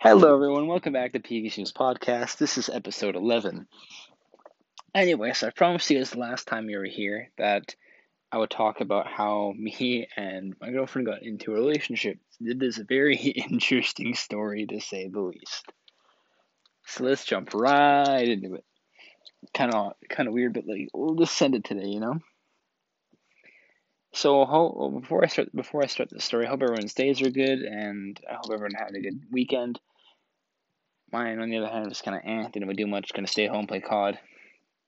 Hello, everyone. Welcome back to Piggy News Podcast. This is episode 11. Anyways, I promised you guys the last time you were here that I would talk about how me and my girlfriend got into a relationship. It is a very interesting story, to say the least. So let's jump right into it. Kind of, kind of weird, but like we'll just send it today, you know. So before I start, before I start the story, I hope everyone's days are good, and I hope everyone had a good weekend. Mine, on the other hand, was kind of eh. Didn't really do much. Gonna stay home, play COD.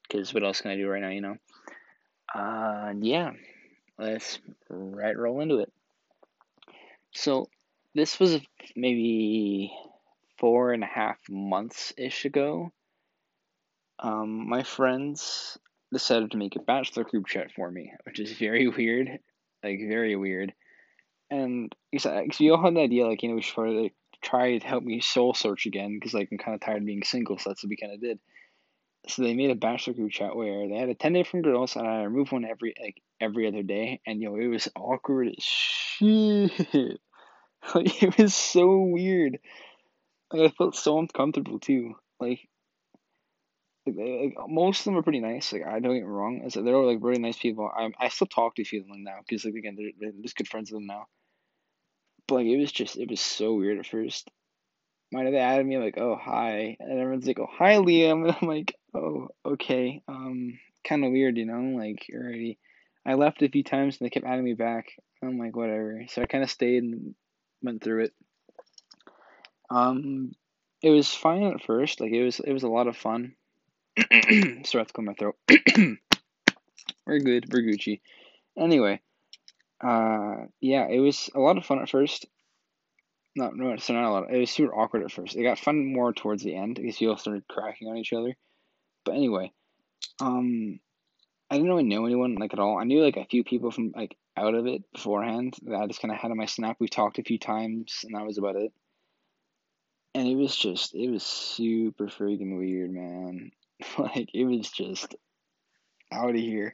Because what else can I do right now, you know? Uh, yeah. Let's right roll into it. So, this was maybe four and a half months ish ago. Um, my friends decided to make a bachelor group chat for me, which is very weird. Like, very weird. And because you uh, all had the idea, like, you know, we should like, try to help me soul search again because like I'm kind of tired of being single, so that's what we kind of did. So they made a bachelor group chat where they had a ten different girls, and I removed one every like every other day, and yo, know, it was awkward as shit. like it was so weird. Like I felt so uncomfortable too. Like, like, most of them are pretty nice. Like I don't get me wrong, so they're all like really nice people. I I still talk to a few of them now because like again they're, they're just good friends with them now. But like it was just it was so weird at first. Might have they added me like, oh hi, and everyone's like, oh hi Liam, and I'm like, oh okay, um, kind of weird, you know, like already. I left a few times and they kept adding me back. I'm like, whatever. So I kind of stayed and went through it. Um, it was fine at first. Like it was, it was a lot of fun. Sorry, I have to my throat. we're good. We're Gucci. Anyway, uh, yeah, it was a lot of fun at first. Not no, so not a lot. It was super awkward at first. It got fun more towards the end because all started cracking on each other. But anyway, um, I didn't really know anyone like at all. I knew like a few people from like out of it beforehand that I just kind of had on my snap. We talked a few times, and that was about it. And it was just, it was super freaking weird, man. like it was just out of here.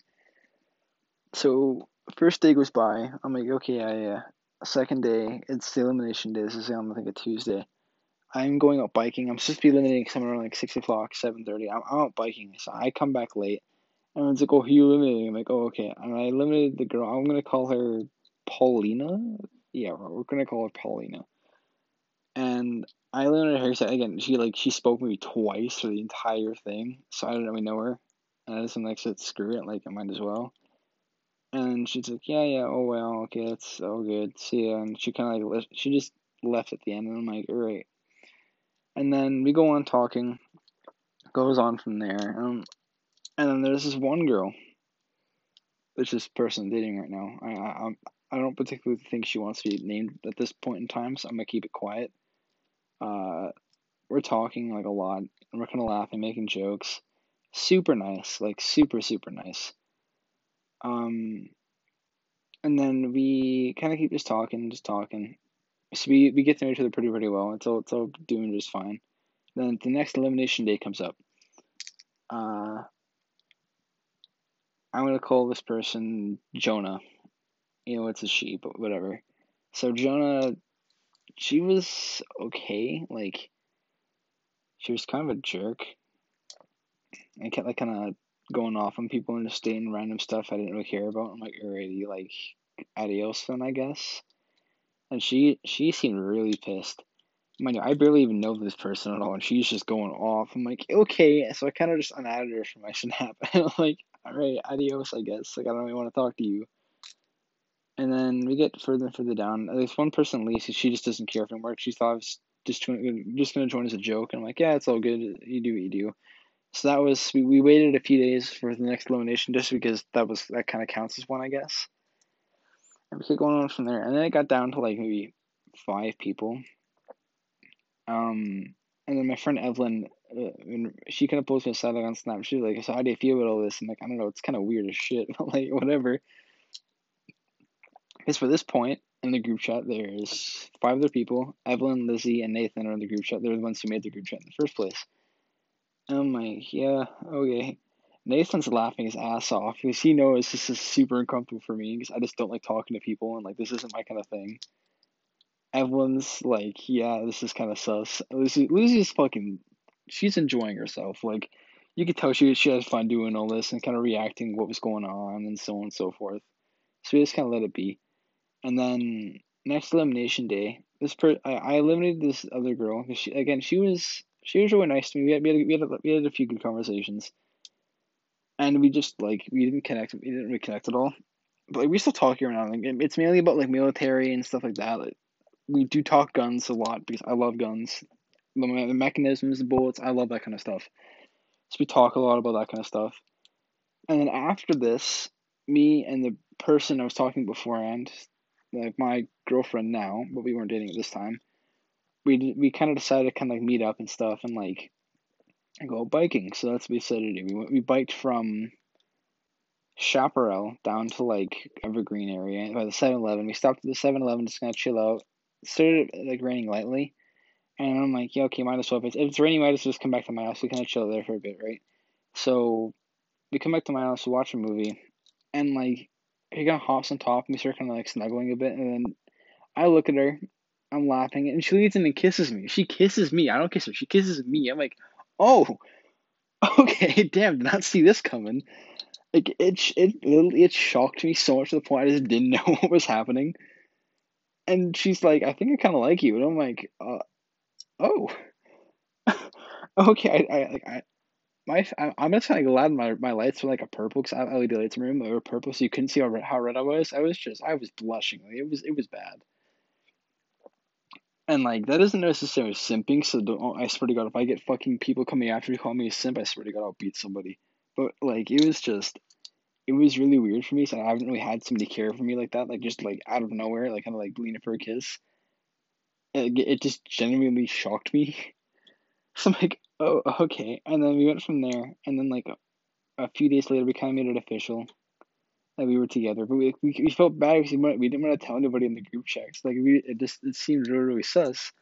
So first day goes by. I'm like, okay, I uh, second day. It's the elimination day. This is on I think a Tuesday. I'm going out biking. I'm supposed to be eliminating somewhere around like six o'clock, seven thirty. I'm, I'm out biking, so I come back late. And it's like, "Oh, who you eliminating?" I'm like, "Oh, okay." And I eliminated the girl. I'm gonna call her Paulina. Yeah, we're gonna call her Paulina. And I eliminated her. Again, she like she spoke maybe twice for the entire thing, so I don't really know her. And I just like said, "Screw it," like I might as well. And she's like, yeah, yeah, oh well, okay, that's all good. See ya. And she kind of like, she just left at the end, and I'm like, all right. And then we go on talking, goes on from there. Um, and then there's this one girl. There's this person dating right now. I, I, I don't particularly think she wants to be named at this point in time, so I'm gonna keep it quiet. Uh, we're talking like a lot, and we're kind of laughing, making jokes. Super nice, like super, super nice. Um, and then we kind of keep just talking, just talking. So we, we get to know each other pretty, pretty well. It's all, it's all doing just fine. Then the next elimination day comes up. Uh, I'm to call this person Jonah. You know, it's a she, but whatever. So Jonah, she was okay. Like, she was kind of a jerk. I kept like kind of going off on people and just saying random stuff I didn't really care about. I'm like, alrighty, like adios then I guess. And she she seemed really pissed. Mind you, I barely even know this person at all, and she's just going off. I'm like, okay, so I kind of just unadded her from my snap, and I'm like, all right, adios, I guess. Like I don't really want to talk to you. And then we get further and further down. At least one person leaves. She just doesn't care for work. She thought I was just just gonna join as a joke, and I'm like, yeah, it's all good. You do what you do. So that was we, we waited a few days for the next elimination just because that was that kind of counts as one, I guess. And we kept going on from there, and then it got down to like maybe five people. Um, and then my friend Evelyn, uh, she kind of posted a side like on Snap. She was like, "So how do you feel about all this?" I'm like, "I don't know. It's kind of weird as shit. like whatever." Because for this point in the group chat, there's five other people. Evelyn, Lizzie, and Nathan are in the group chat. They're the ones who made the group chat in the first place. Oh I'm like, yeah, okay. Nathan's laughing his ass off because he knows this is super uncomfortable for me because I just don't like talking to people and like this isn't my kind of thing. Evelyn's like, yeah, this is kind of sus. Lucy, Lucy's fucking, she's enjoying herself. Like, you could tell she she has fun doing all this and kind of reacting what was going on and so on and so forth. So we just kind of let it be. And then next elimination day, this per I, I eliminated this other girl because she again she was she was really nice to me. We had we had, we had, a, we had a few good conversations, and we just like we didn't connect. We didn't reconnect at all. But like, we still talk here now. Like, it's mainly about like military and stuff like that. Like, we do talk guns a lot because I love guns, the, the mechanisms, the bullets. I love that kind of stuff. So we talk a lot about that kind of stuff. And then after this, me and the person I was talking beforehand, like my girlfriend now, but we weren't dating at this time, we we kind of decided to kind of like meet up and stuff and like go biking. So that's what we decided to do. We went, we biked from Chaparral down to like Evergreen area by the 7-Eleven. We stopped at the 7-Eleven just gonna chill out. Started like raining lightly, and I'm like, yeah, okay, might as well. If it's, if it's raining, might as well just come back to my house. We kind of chill there for a bit, right? So we come back to my house, watch a movie, and like he kind of hops on top, and we start kind of like snuggling a bit, and then I look at her, I'm laughing, and she leans in and kisses me. She kisses me. I don't kiss her. She kisses me. I'm like, oh, okay, damn, did not see this coming. Like it, it literally it shocked me so much to the point I just didn't know what was happening. And she's like, I think I kind of like you, and I'm like, uh, oh, okay. I, I I my I'm just kind of glad my my lights were like a purple because I have LED lights in my room. They were purple, so you couldn't see how red, how red I was. I was just I was blushing. Like, it was it was bad. And like that isn't necessarily simping. So don't, I swear to God, if I get fucking people coming after me calling me a simp, I swear to God, I'll beat somebody. But like it was just, it was really weird for me. So I haven't really had somebody care for me like that. Like just like out of nowhere, like kind of like leaning for a kiss. It, it just genuinely shocked me. So I'm like, oh, okay. And then we went from there. And then like a, a few days later, we kind of made it official that we were together. But we, we, we felt bad because we, we didn't want to tell anybody in the group checks. Like we, it just it seemed really really sus.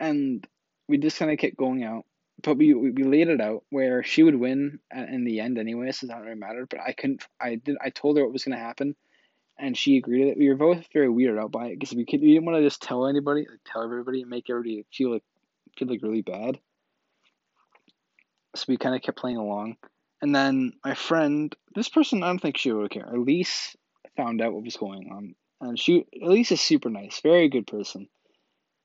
And we just kind of kept going out. But we, we, laid it out where she would win in the end anyway, so doesn't really matter. But I couldn't. I did. I told her what was gonna happen, and she agreed. That we were both very weirded out by it because we could. We didn't want to just tell anybody, like tell everybody, and make everybody feel like feel like really bad. So we kind of kept playing along. And then my friend, this person, I don't think she would care. Elise found out what was going on. And she, Elise is super nice, very good person.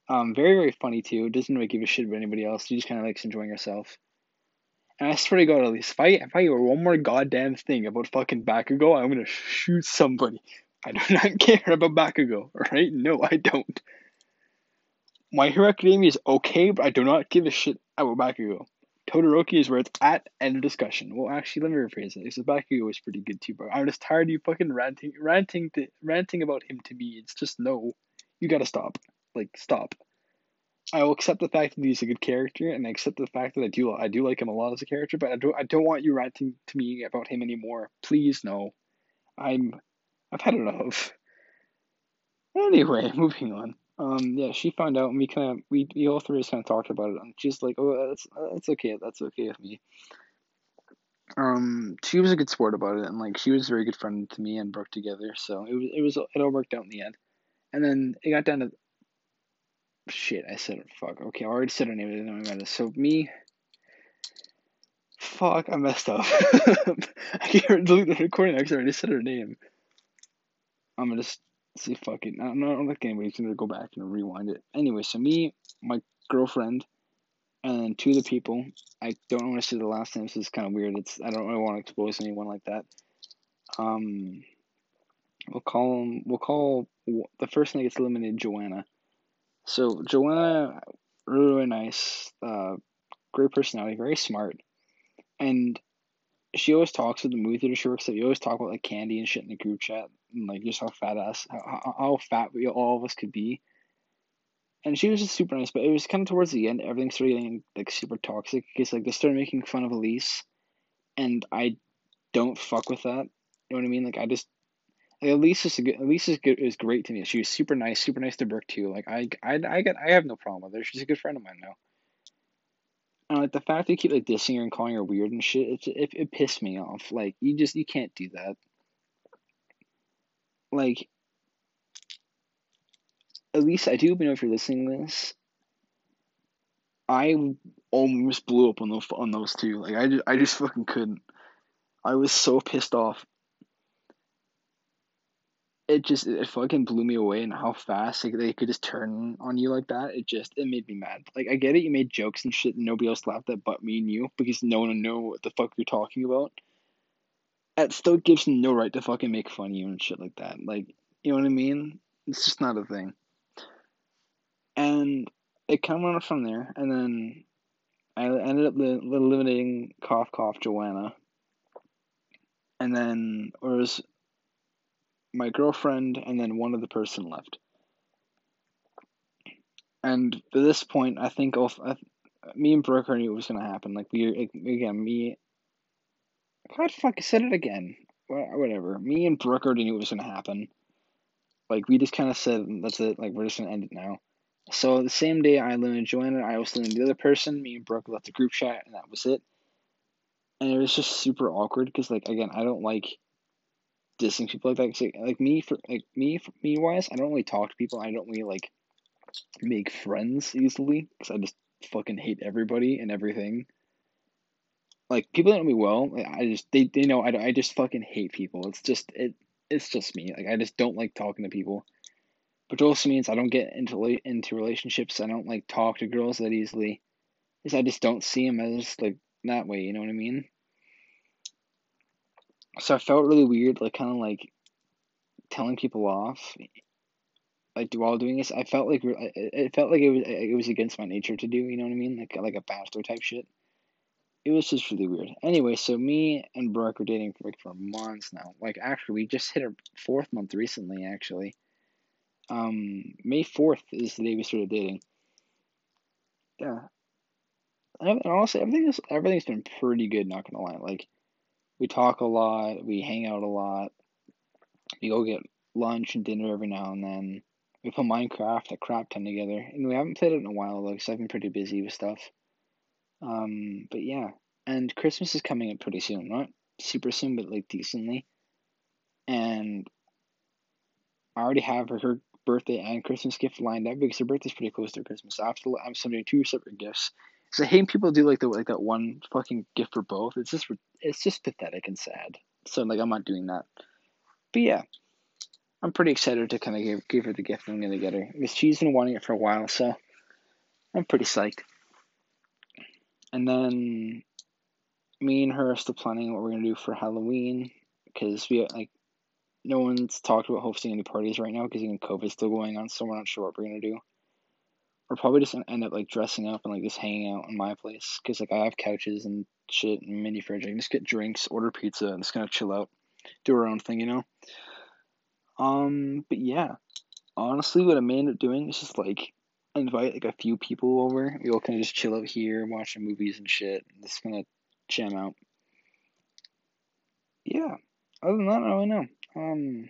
Um, very, very funny too. Doesn't really give a shit about anybody else. She just kind of likes enjoying herself. And I swear to God, Elise, if I, if I hear one more goddamn thing about fucking Bakugo, I'm gonna shoot somebody. I do not care about Bakugo, alright? No, I don't. My Hero Academia is okay, but I do not give a shit about Bakugo. Todoroki is where it's at. End of discussion. Well, actually, let me rephrase it. Because Bakugo was pretty good too, but I'm just tired of you fucking ranting, ranting, to, ranting about him to me. It's just no, you gotta stop. Like stop. I will accept the fact that he's a good character, and I accept the fact that I do I do like him a lot as a character. But I don't I don't want you ranting to me about him anymore. Please no. I'm I've had enough. Anyway, moving on. Um, yeah, she found out, and we kind of, we, we all three just kind of talked about it, and she's like, oh, that's, that's okay, that's okay with me. Um, she was a good sport about it, and like, she was a very good friend to me and Brooke together, so it was, it was, it all worked out in the end. And then it got down to, shit, I said, fuck, okay, I already said her name, I didn't know what So me, fuck, I messed up. I can't delete the recording, I already said her name. I'm gonna just see fuck it. I'm not like anybody's gonna go back and rewind it. Anyway, so me, my girlfriend, and two of the people. I don't want to say the last names. Is kind of weird. It's I don't really want to expose anyone like that. Um, we'll call him. We'll call the first thing that gets eliminated Joanna. So Joanna, really, really nice. Uh, great personality, very smart, and she always talks with the movie theater she works at. We always talk about like candy and shit in the group chat and like just how fat ass how, how fat we all of us could be. And she was just super nice, but it was kind of towards the end everything started getting like super toxic because like they started making fun of Elise, and I don't fuck with that. You know what I mean? Like I just like Elise is good, Elise is good is great to me. She was super nice, super nice to Brooke too. Like I I I get I have no problem with her. She's a good friend of mine now. And like the fact you keep like dissing her and calling her weird and shit, it, it it pissed me off. Like you just you can't do that. Like at least I do know if you're listening to this. I almost blew up on those on those two. Like I just, I just fucking couldn't. I was so pissed off. It just it fucking blew me away and how fast like they could just turn on you like that. It just it made me mad. Like I get it, you made jokes and shit, and nobody else laughed at but me and you because no one know what the fuck you're talking about. It still gives no right to fucking make fun of you and shit like that. Like you know what I mean? It's just not a thing. And it kind of went from there, and then I ended up eliminating cough cough Joanna, and then it was my girlfriend, and then one other person left. And at this point, I think of me and Brooker knew it was gonna happen. Like we again, me. God, fuck! I said it again. Whatever. Me and Brooker knew it was gonna happen. Like we just kind of said, that's it. Like we're just gonna end it now. So the same day I eliminated Joanna, I also eliminated the other person. Me and Brooke left the group chat, and that was it. And it was just super awkward because, like, again, I don't like dissing people like that. Cause, like, like me for like me for me wise, I don't really talk to people. I don't really like make friends easily because I just fucking hate everybody and everything. Like people that know me well, I just they they know I, I just fucking hate people. It's just it it's just me. Like I just don't like talking to people. But it also means I don't get into into relationships. I don't like talk to girls that easily, because I just don't see them as like that way. You know what I mean? So I felt really weird, like kind of like telling people off, like while doing this. I felt like it felt like it was it was against my nature to do. You know what I mean? Like like a bachelor type shit. It was just really weird. Anyway, so me and Brooke are dating for like for months now. Like actually, we just hit our fourth month recently. Actually, um, May 4th is the day we started dating. Yeah. And honestly, everything is, everything's been pretty good, not gonna lie. Like, we talk a lot, we hang out a lot, we go get lunch and dinner every now and then. We play Minecraft a crap ton together. And we haven't played it in a while, though, because I've been pretty busy with stuff. Um, but yeah. And Christmas is coming up pretty soon, not super soon, but like decently. And I already have her, her birthday and Christmas gift lined up because her birthday's pretty close to Christmas. To, I'm doing two separate gifts. So I hate people do like the like that one fucking gift for both. It's just it's just pathetic and sad. So like I'm not doing that. But yeah, I'm pretty excited to kind of give give her the gift I'm gonna get her because she's been wanting it for a while. So I'm pretty psyched. And then me and her are still planning what we're gonna do for Halloween because we like no one's talked about hosting any parties right now because even COVID's still going on, so we're not sure what we're gonna do. We're probably just end up like dressing up and like just hanging out in my place because like I have couches and shit and mini fridge. I can just get drinks, order pizza, and just kind of chill out, do our own thing, you know. Um, but yeah, honestly, what I may end up doing is just like invite like a few people over. We all kind of just chill out here, watching movies and shit, and just kind of jam out. Yeah. Other than that, I don't really know. Um.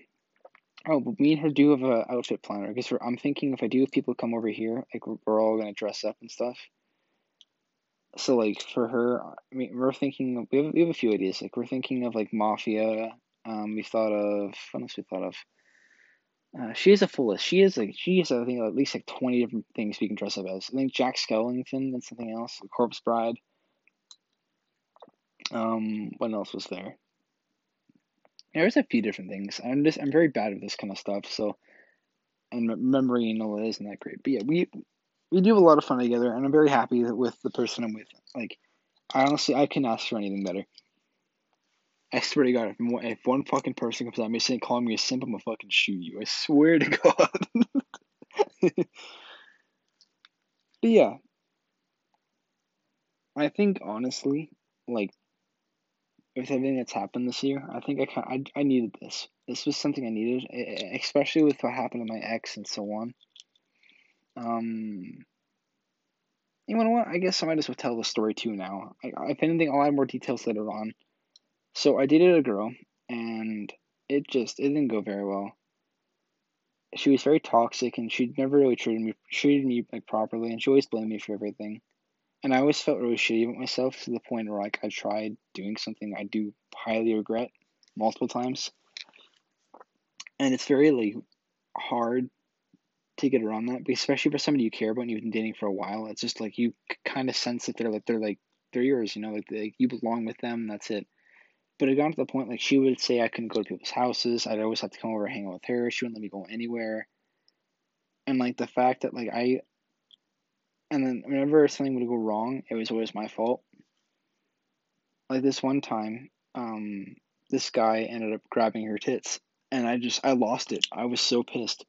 Oh, but me and her do have a outfit planner because I'm thinking if I do have people come over here, like we're all gonna dress up and stuff. So like for her, I mean, we're thinking we have we have a few ideas. Like we're thinking of like mafia. Um, we thought of what else we thought of. Uh, she is a full list. She is like she has I think at least like twenty different things we can dress up as. I think Jack Skellington and something else. Corpse Bride. Um, what else was there? There's a few different things. I'm just I'm very bad at this kind of stuff, so and memory and all that isn't that great. But yeah, we we do have a lot of fun together, and I'm very happy with the person I'm with. Like, I honestly I couldn't ask for anything better. I swear to God, if, if one fucking person comes at me saying calling me a simp, I'm gonna fucking shoot you. I swear to God. but yeah, I think honestly, like with everything that's happened this year, I think I kind I, I needed this. This was something I needed, especially with what happened to my ex and so on. Um, you know what? I guess I might as well tell the story too now. I, if anything, I'll add more details later on. So I dated a girl, and it just it didn't go very well. She was very toxic, and she'd never really treated me treated me like properly, and she always blamed me for everything and I always felt really shitty about myself to the point where like I tried doing something I do highly regret multiple times. And it's very like hard to get around that, especially for somebody you care about and you've been dating for a while. It's just like you kind of sense that they're like they're like they're yours, you know, like they, you belong with them. That's it. But it got to the point like she would say I couldn't go to people's houses. I'd always have to come over and hang out with her. She wouldn't let me go anywhere. And like the fact that like I, and then whenever something would go wrong, it was always my fault. Like this one time, um, this guy ended up grabbing her tits, and I just I lost it. I was so pissed.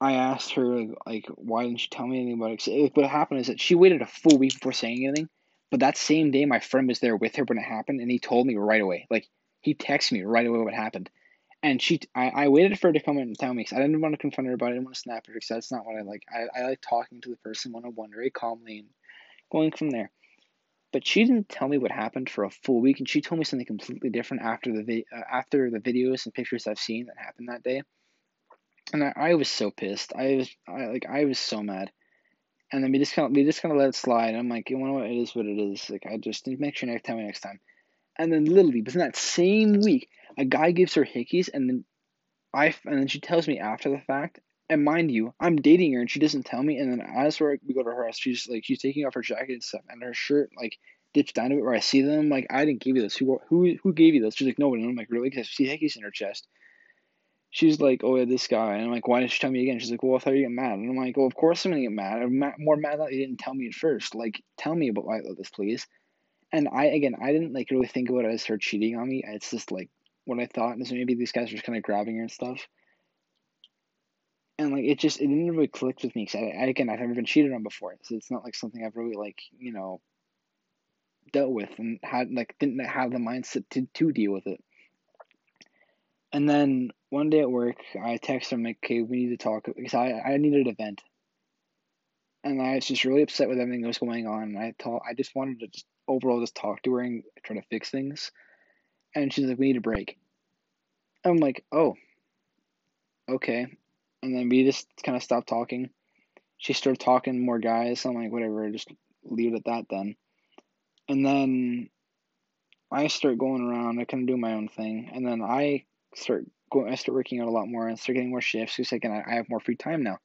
I asked her like, why didn't you tell me anything about it? Like, what happened is that she waited a full week before saying anything. But that same day, my friend was there with her when it happened, and he told me right away. Like he texted me right away what happened, and she I, I waited for her to come in and tell me because I didn't want to confront her about it. I didn't want to snap her because that's not what I like. I, I like talking to the person one on one very calmly and going from there. But she didn't tell me what happened for a full week, and she told me something completely different after the vi- uh, after the videos and pictures I've seen that happened that day and I, I was so pissed. I was I like I was so mad. And then we just kind of we just kind of let it slide. I'm like, you know what? It is what it is. Like I just need to make sure next time, next time. And then literally within that same week, a guy gives her hickeys, and then I and then she tells me after the fact. And mind you, I'm dating her, and she doesn't tell me. And then as we go to her house, she's like she's taking off her jacket and stuff, and her shirt like dips down a bit where I see them. like I didn't give you this. Who who who gave you this? She's like nobody. And I'm like really because she hickeys in her chest she's like, oh yeah, this guy. And I'm like, why didn't she tell me again? She's like, well, I thought you get mad. And I'm like, well, of course I'm gonna get mad. I'm more mad that you didn't tell me at first. Like, tell me about why I love this, please. And I again, I didn't like really think about it as her cheating on me. It's just like what I thought is maybe these guys were just kind of grabbing her and stuff. And like it just it didn't really click with me because I, I again I've never been cheated on before, so it's not like something I've really like you know dealt with and had like didn't have the mindset to to deal with it. And then one day at work, I texted him like, "Okay, we need to talk," because I I needed a vent, and I was just really upset with everything that was going on. And I thought I just wanted to just overall just talk to her and try to fix things. And she's like, "We need a break." I'm like, "Oh, okay," and then we just kind of stopped talking. She started talking more guys. I'm like, "Whatever, just leave it at that then." And then I start going around. I kind of do my own thing, and then I start going, I start working out a lot more and start getting more shifts. She's like, and I, I have more free time now.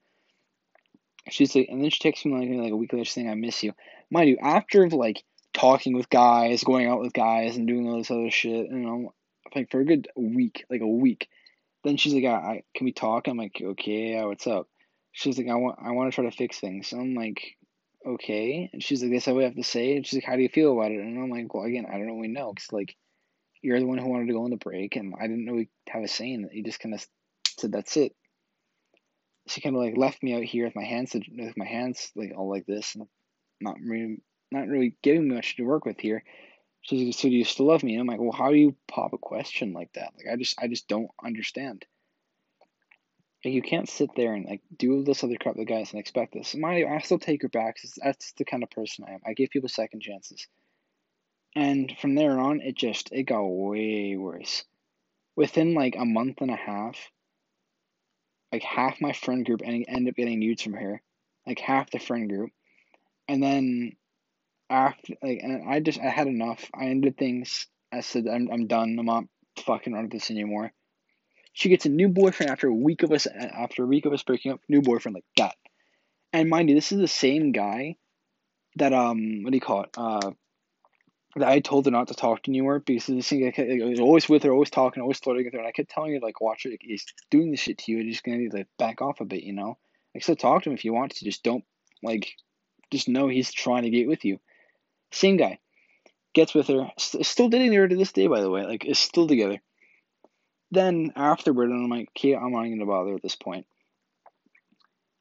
She's like, and then she texts me like, like a week later saying, I miss you. Mind you, after like talking with guys, going out with guys, and doing all this other shit, you know, like for a good week, like a week. Then she's like, I, can we talk? I'm like, okay, yeah, what's up? She's like, I want, I want to try to fix things. So I'm like, okay. And she's like, that's all we have to say. And she's like, how do you feel about it? And I'm like, well, again, I don't really know, cause like you're the one who wanted to go on the break, and I didn't know we have a saying. He just kind of said, "That's it." She kind of like left me out here with my hands with my hands like all like this, and not really not really giving me much to work with here. She's like, "So do you still love me?" And I'm like, "Well, how do you pop a question like that? Like, I just I just don't understand." Like, you can't sit there and like do this other crap the guys and expect this. You, I still take her back. That's the kind of person I am. I give people second chances. And from there on, it just it got way worse. Within like a month and a half, like half my friend group ended up getting nudes from her, like half the friend group, and then after like and I just I had enough. I ended things. I said I'm I'm done. I'm not fucking with this anymore. She gets a new boyfriend after a week of us after a week of us breaking up. New boyfriend like that. And mind you, this is the same guy that um what do you call it uh that I told her not to talk to anymore because this thing like, I was always with her, always talking, always flirting with her, and I kept telling her like, watch it, he's doing this shit to you, and just gonna need to like, back off a bit, you know. Like, so talk to him if you want to, just don't like, just know he's trying to get with you. Same guy gets with her, st- still dating her to this day, by the way, like is still together. Then afterward, and I'm like, okay, I'm not gonna bother at this point.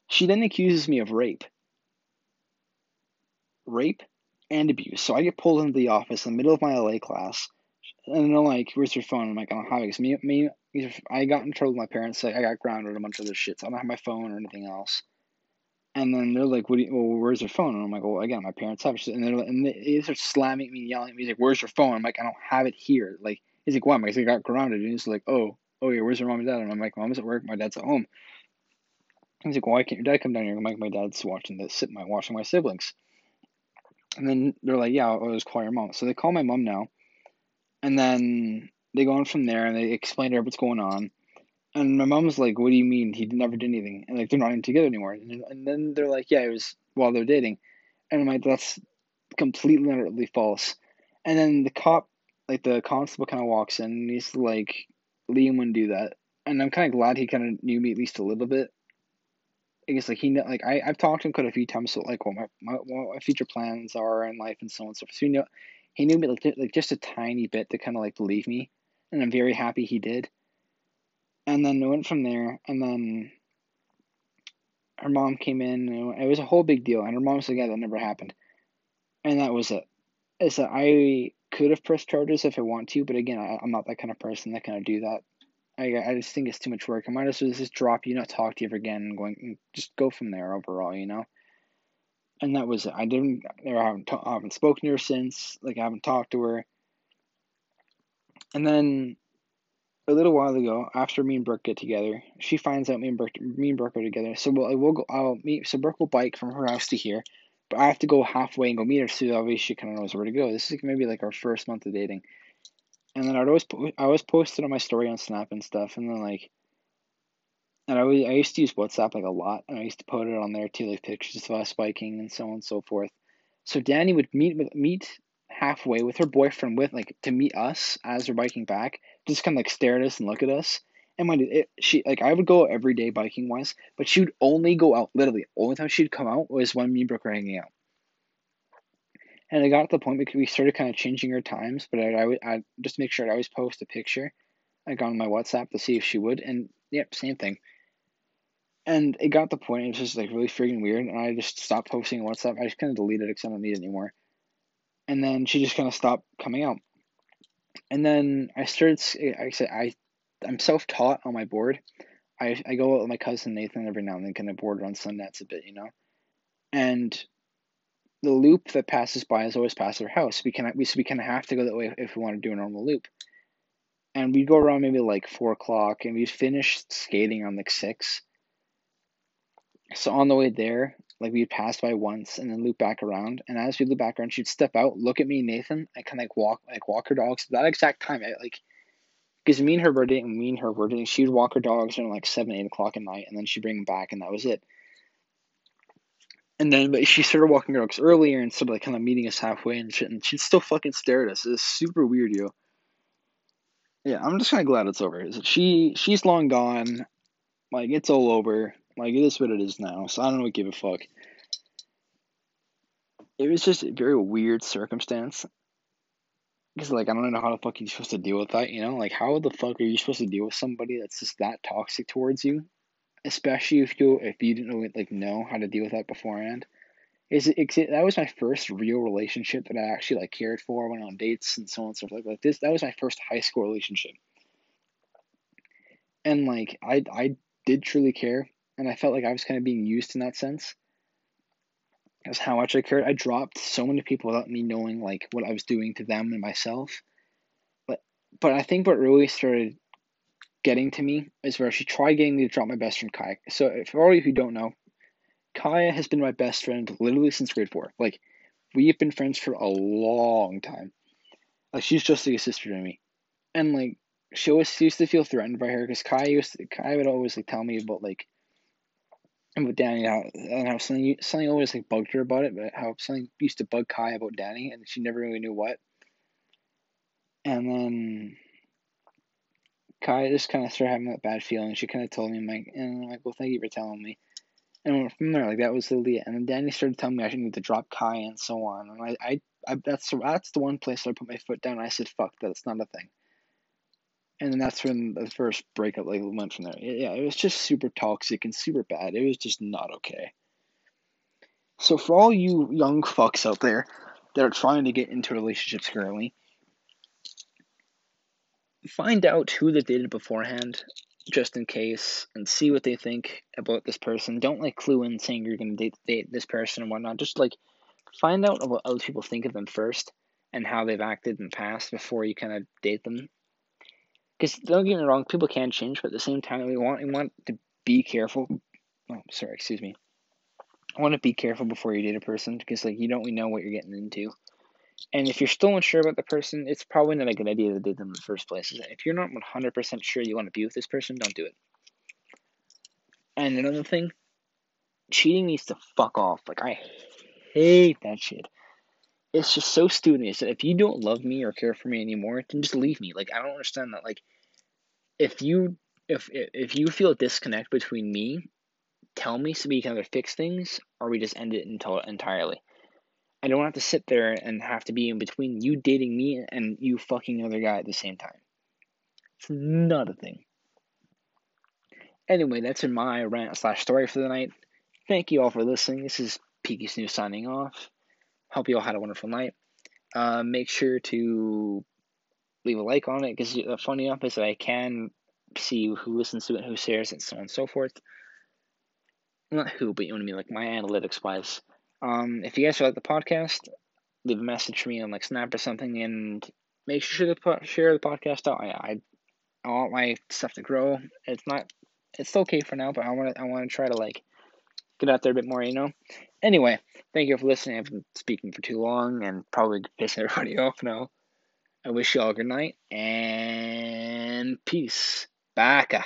She then accuses me of rape. Rape and abuse. So I get pulled into the office in the middle of my LA class, and they're like, "Where's your phone?" I'm like, "I don't have it." Cause me, me, I got in trouble with my parents. Like, I got grounded a bunch of other shit. So I don't have my phone or anything else. And then they're like, "What? You, well, where's your phone?" And I'm like, "Well, again, my parents have it." And they're like, and they start slamming me, yelling at me, like, "Where's your phone?" I'm like, "I don't have it here." Like, he's like, "Why?" Because I got grounded. And he's like, "Oh, oh yeah, where's your mom and dad?" And I'm like, "Mom's at work. My dad's at home." He's like, "Why can't your dad come down here?" I'm like, "My dad's watching the sit my watching my siblings." And then they're like, yeah, oh, I'll just call your mom. So they call my mom now. And then they go on from there and they explain to her what's going on. And my mom's like, "What do you mean he never did anything?" And like they're not even together anymore. And, and then they're like, "Yeah, it was while they're dating," and I'm like, "That's completely and utterly false." And then the cop, like the constable, kind of walks in and he's like, "Liam wouldn't do that." And I'm kind of glad he kind of knew me at least a little bit. I guess like he like I I've talked to him quite a few times, so like what my, my what my future plans are in life and so on and so forth. So you know, he knew me like, like just a tiny bit to kind of like believe me, and I'm very happy he did and then it went from there. And then her mom came in. And it was a whole big deal. And her mom's like, "Yeah, that never happened." And that was it. it. Is that I could have pressed charges if I want to, but again, I, I'm not that kind of person that kind of do that. I I just think it's too much work. I might as well just drop you, not talk to you ever again, and going just go from there overall, you know. And that was it. I didn't. I haven't, I haven't spoken to her since. Like I haven't talked to her. And then a little while ago, after me and Brooke get together, she finds out me and Brooke, me and Brooke are together. So we'll, we'll go. I'll meet. So Brooke will bike from her house to here, but I have to go halfway and go meet her. So obviously she kind of knows where to go. This is maybe like our first month of dating, and then I'd always I always posted on my story on Snap and stuff, and then like, and I always, I used to use WhatsApp like a lot, and I used to put it on there too, like pictures of us biking and so on and so forth. So Danny would meet meet halfway with her boyfriend with like to meet us as we're biking back, just kind of like stare at us and look at us. And when it, she like I would go every day biking wise, but she would only go out literally only time she'd come out was when me and Brooke were hanging out. And it got to the point because we started kind of changing her times, but I I would I just make sure I always post a picture, like on my WhatsApp to see if she would, and yep, same thing. And it got to the point it was just like really freaking weird, and I just stopped posting WhatsApp. I just kind of deleted it because I don't need it anymore and then she just kind of stopped coming out. And then I started. Eh, I said I, I'm self taught on my board. I I go out with my cousin Nathan every now and then, kind of board on Sundance a bit, you know, and the loop that passes by is always past our house. We can we so we kind of have to go that way if we want to do a normal loop. And we'd go around maybe like four o'clock, and we'd finish skating on like six. So on the way there, like we'd pass by once and then loop back around. And as we loop back around, she'd step out, look at me, Nathan, and kind of like walk, like walk her dogs. At that exact time, I, like, because me and her were dating, me and her were dating. She'd walk her dogs around like seven, eight o'clock at night, and then she'd bring them back, and that was it. And then, but she started walking her dogs earlier and started like kind of meeting us halfway and shit, and she'd still fucking stare at us. It's super weird, yo. Yeah, I'm just kind of glad it's over. She she's long gone, like it's all over. Like it is what it is now. So I don't give a fuck. It was just a very weird circumstance. Because like I don't know how the fuck you're supposed to deal with that, you know? Like how the fuck are you supposed to deal with somebody that's just that toxic towards you? Especially if you if you didn't really, like know how to deal with that beforehand. Is it, that was my first real relationship that I actually like cared for, went on dates and so on and so forth. Like this that was my first high school relationship. And like I I did truly care and I felt like I was kind of being used in that sense. That's how much I cared. I dropped so many people without me knowing like what I was doing to them and myself. But but I think what really started getting to me is where she tried getting me to drop my best friend Kaya. So for all of you who don't know, Kaya has been my best friend literally since grade four. Like we have been friends for a long time. Like she's just like a sister to me, and like she always used to feel threatened by her because Kaya used to, Kaya would always like tell me about like and with Danny how and how something something always like bugged her about it, but how something used to bug Kai about Danny and she never really knew what. And then Kai just kind of started having that bad feeling. She kind of told me, like, and I'm like, well, thank you for telling me. And from there, like that was the lead. And then Danny started telling me I should need to drop Kai and so on. And I, I, I that's that's the one place I put my foot down. I said, fuck that, it's not a thing and then that's when the first breakup like went from there. Yeah, it was just super toxic and super bad. It was just not okay. So for all you young fucks out there that are trying to get into relationships currently, find out who they dated beforehand, just in case, and see what they think about this person. Don't like clue in saying you're gonna date date this person and whatnot. Just like find out what other people think of them first and how they've acted in the past before you kind of date them because don't get me wrong, people can change, but at the same time, we want we want to be careful. Oh, sorry, excuse me. I want to be careful before you date a person because like you don't really know what you're getting into. And if you're still unsure about the person, it's probably not a good idea to date them in the first place. If you're not 100% sure you want to be with this person, don't do it. And another thing, cheating needs to fuck off. Like, I hate that shit. It's just so stupid. That if you don't love me or care for me anymore, then just leave me. Like, I don't understand that. Like, if you if if you feel a disconnect between me, tell me so we can either fix things or we just end it until entirely. I don't have to sit there and have to be in between you dating me and you fucking another guy at the same time. It's not a thing. Anyway, that's in my rant slash story for the night. Thank you all for listening. This is Peaky Snooze signing off. Hope you all had a wonderful night. Uh, make sure to leave a like on it because the funny enough is that I can see who listens to it, who shares it, and so on and so forth. Not who, but you know what I mean, like my analytics wise. Um, if you guys like the podcast, leave a message for me on like Snap or something, and make sure to share the podcast out. I, I, I want my stuff to grow. It's not, it's okay for now, but I want to, I want to try to like get out there a bit more, you know. Anyway, thank you for listening. I've been speaking for too long and probably pissing everybody off now. I wish you all good night and peace. Baka.